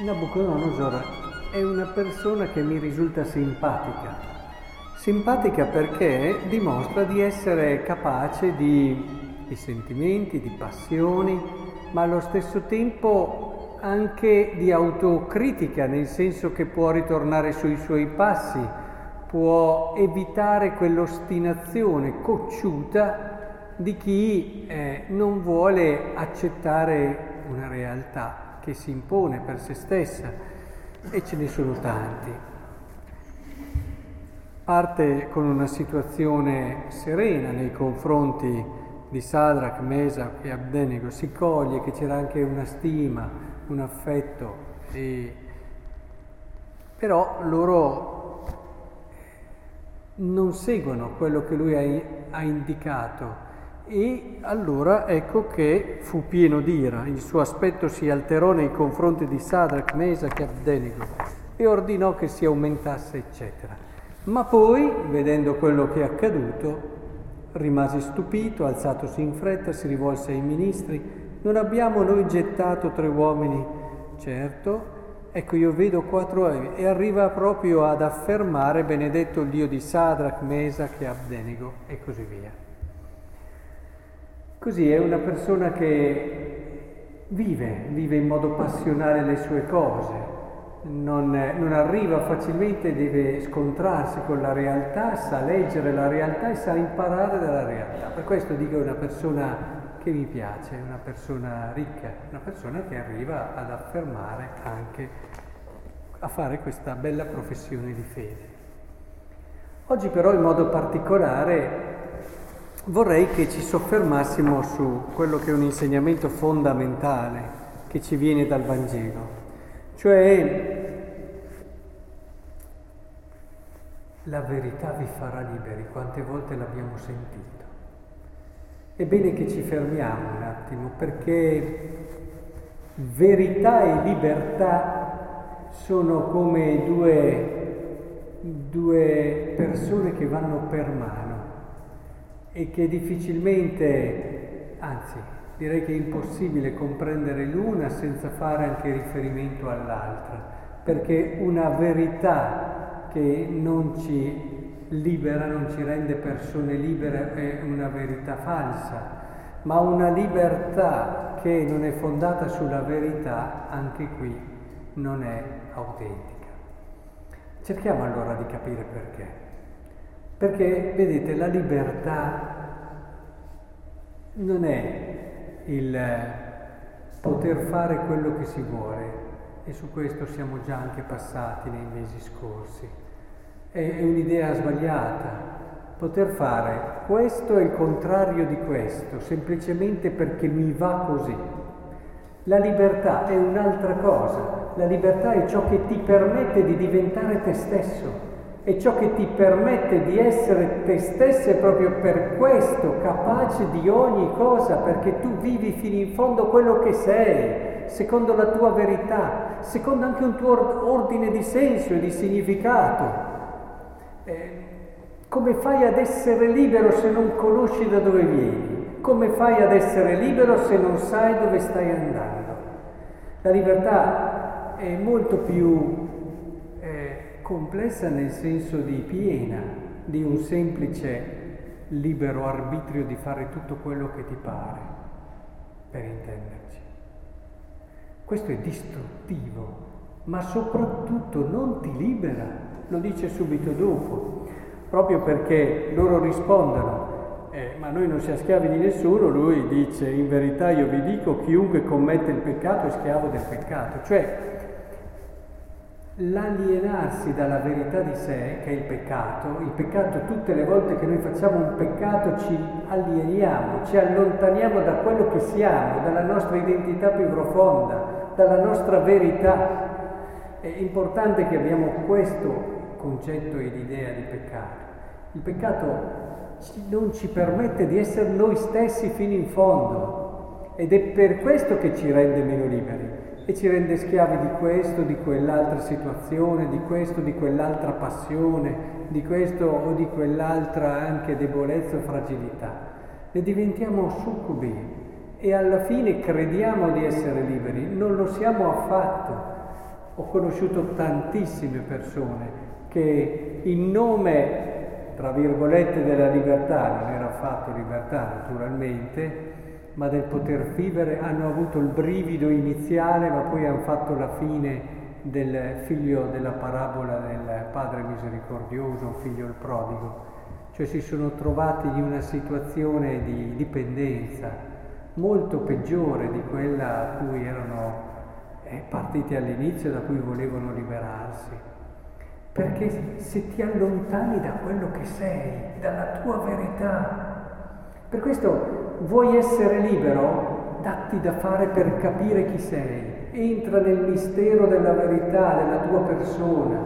Nabucodonosor è una persona che mi risulta simpatica. Simpatica perché dimostra di essere capace di, di sentimenti, di passioni, ma allo stesso tempo anche di autocritica, nel senso che può ritornare sui suoi passi, può evitare quell'ostinazione cocciuta di chi eh, non vuole accettare una realtà che si impone per se stessa e ce ne sono tanti. Parte con una situazione serena nei confronti di Sadrach, Mesach e Abdenego, si coglie che c'era anche una stima, un affetto, e... però loro non seguono quello che lui ha, indicato e allora ecco che fu pieno d'ira, il suo aspetto si alterò nei confronti di Sadrach, Mesach e Abdenego e ordinò che si aumentasse, eccetera. Ma poi, vedendo quello che è accaduto, rimase stupito, alzatosi in fretta, si rivolse ai ministri, non abbiamo noi gettato tre uomini? Certo, ecco io vedo quattro uomini e arriva proprio ad affermare benedetto il Dio di Sadrach, Mesach e Abdenego e così via. Così è una persona che vive, vive in modo passionale le sue cose, non, non, arriva facilmente, deve scontrarsi con la realtà, sa leggere la realtà e sa imparare dalla realtà. Per questo dico è una persona che mi piace, una persona ricca, una persona che arriva ad affermare anche, a fare questa bella professione di fede. Oggi però in modo particolare vorrei che ci soffermassimo su quello che è un insegnamento fondamentale che ci viene dal Vangelo, cioè la verità vi farà liberi, quante volte l'abbiamo sentito. È bene che ci fermiamo un attimo perché verità e libertà sono come due, due persone che vanno per mano e che difficilmente, anzi direi che è impossibile comprendere l'una senza fare anche riferimento all'altra, perché una verità che non ci libera, non ci rende persone libere è una verità falsa, ma una libertà che non è fondata sulla verità, anche qui non è autentica. Cerchiamo allora di capire perché. Perché, vedete, la libertà non è il poter fare quello che si vuole, e su questo siamo già anche passati nei mesi scorsi. È, è un'idea sbagliata. Poter fare questo è il contrario di questo, semplicemente perché mi va così. La libertà è un'altra cosa. La libertà è ciò che ti permette di diventare te stesso è ciò che ti permette di essere te stesso e proprio per questo capace di ogni cosa, perché tu vivi fino in fondo quello che sei, secondo la tua verità, secondo anche un tuo ordine di senso e di significato. Eh, come fai ad essere libero se non conosci da dove vieni? Come fai ad essere libero se non sai dove stai andando? La libertà è molto più complessa nel senso di piena, di un semplice libero arbitrio di fare tutto quello che ti pare, per intenderci. Questo è distruttivo, ma soprattutto non ti libera, lo dice subito dopo, proprio perché loro rispondono, eh, ma noi non siamo schiavi di nessuno, lui dice in verità io vi dico chiunque commette il peccato è schiavo del peccato, cioè l'alienarsi dalla verità di sé, che è il peccato, il peccato tutte le volte che noi facciamo un peccato ci alieniamo, ci allontaniamo da quello che siamo, dalla nostra identità più profonda, dalla nostra verità. È importante che abbiamo questo concetto ed idea di peccato. Il peccato non ci permette di essere noi stessi fino in fondo ed è per questo che ci rende meno liberi e ci rende schiavi di questo, di quell'altra situazione, di questo, di quell'altra passione, di questo o di quell'altra anche debolezza o fragilità. Ne diventiamo succubi e alla fine crediamo di essere liberi, non lo siamo affatto, Ho conosciuto tantissime persone che in nome, tra virgolette, della libertà, non era affatto libertà naturalmente, ma del poter vivere, hanno avuto il brivido iniziale, ma poi hanno fatto la fine del figlio della parabola del padre misericordioso, figlio il prodigo, cioè si sono trovati in una situazione di dipendenza molto peggiore di quella a cui erano eh, partiti all'inizio, da cui volevano liberarsi. Perché se ti allontani da quello che sei, dalla tua verità, per questo vuoi essere libero, datti da fare per capire chi sei. Entra nel mistero della verità della tua persona,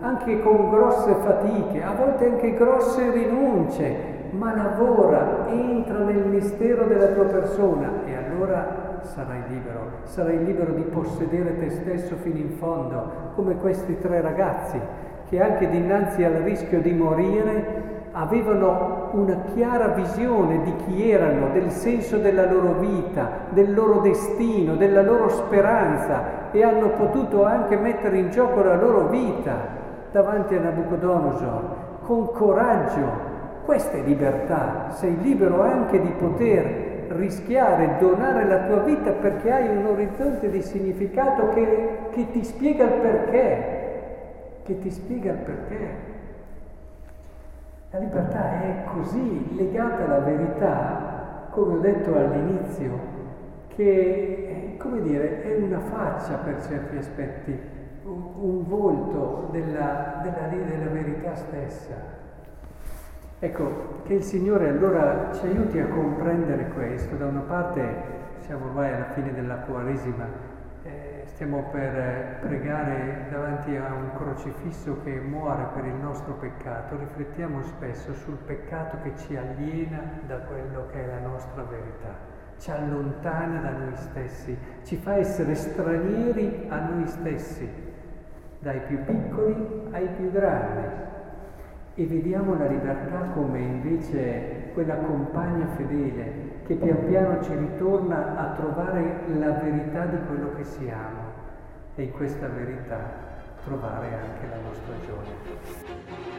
anche con grosse fatiche, a volte anche grosse rinunce, ma lavora, entra nel mistero della tua persona e allora sarai libero, sarai libero di possedere te stesso fino in fondo, come questi tre ragazzi che anche dinanzi al rischio di morire avevano una chiara visione di chi erano, del senso della loro vita, del loro destino, della loro speranza e hanno potuto anche mettere in gioco la loro vita davanti a Nabucodonosor con coraggio. Questa è libertà, sei libero anche di poter rischiare, donare la tua vita perché hai un orizzonte di significato che, che ti spiega il perché, che ti spiega il perché. La libertà è così legata alla verità, come ho detto all'inizio, che come dire, è una faccia per certi aspetti, un, un volto della, della, della verità stessa. Ecco, che il Signore allora ci aiuti a comprendere questo. Da una parte siamo ormai alla fine della Quaresima, Stiamo per pregare davanti a un crocifisso che muore per il nostro peccato. Riflettiamo spesso sul peccato che ci aliena da quello che è la nostra verità, ci allontana da noi stessi, ci fa essere stranieri a noi stessi, dai più piccoli ai più grandi. E vediamo la libertà come invece quella compagna fedele che pian piano ci ritorna a trovare la verità di quello che siamo e in questa verità trovare anche la nostra gioia.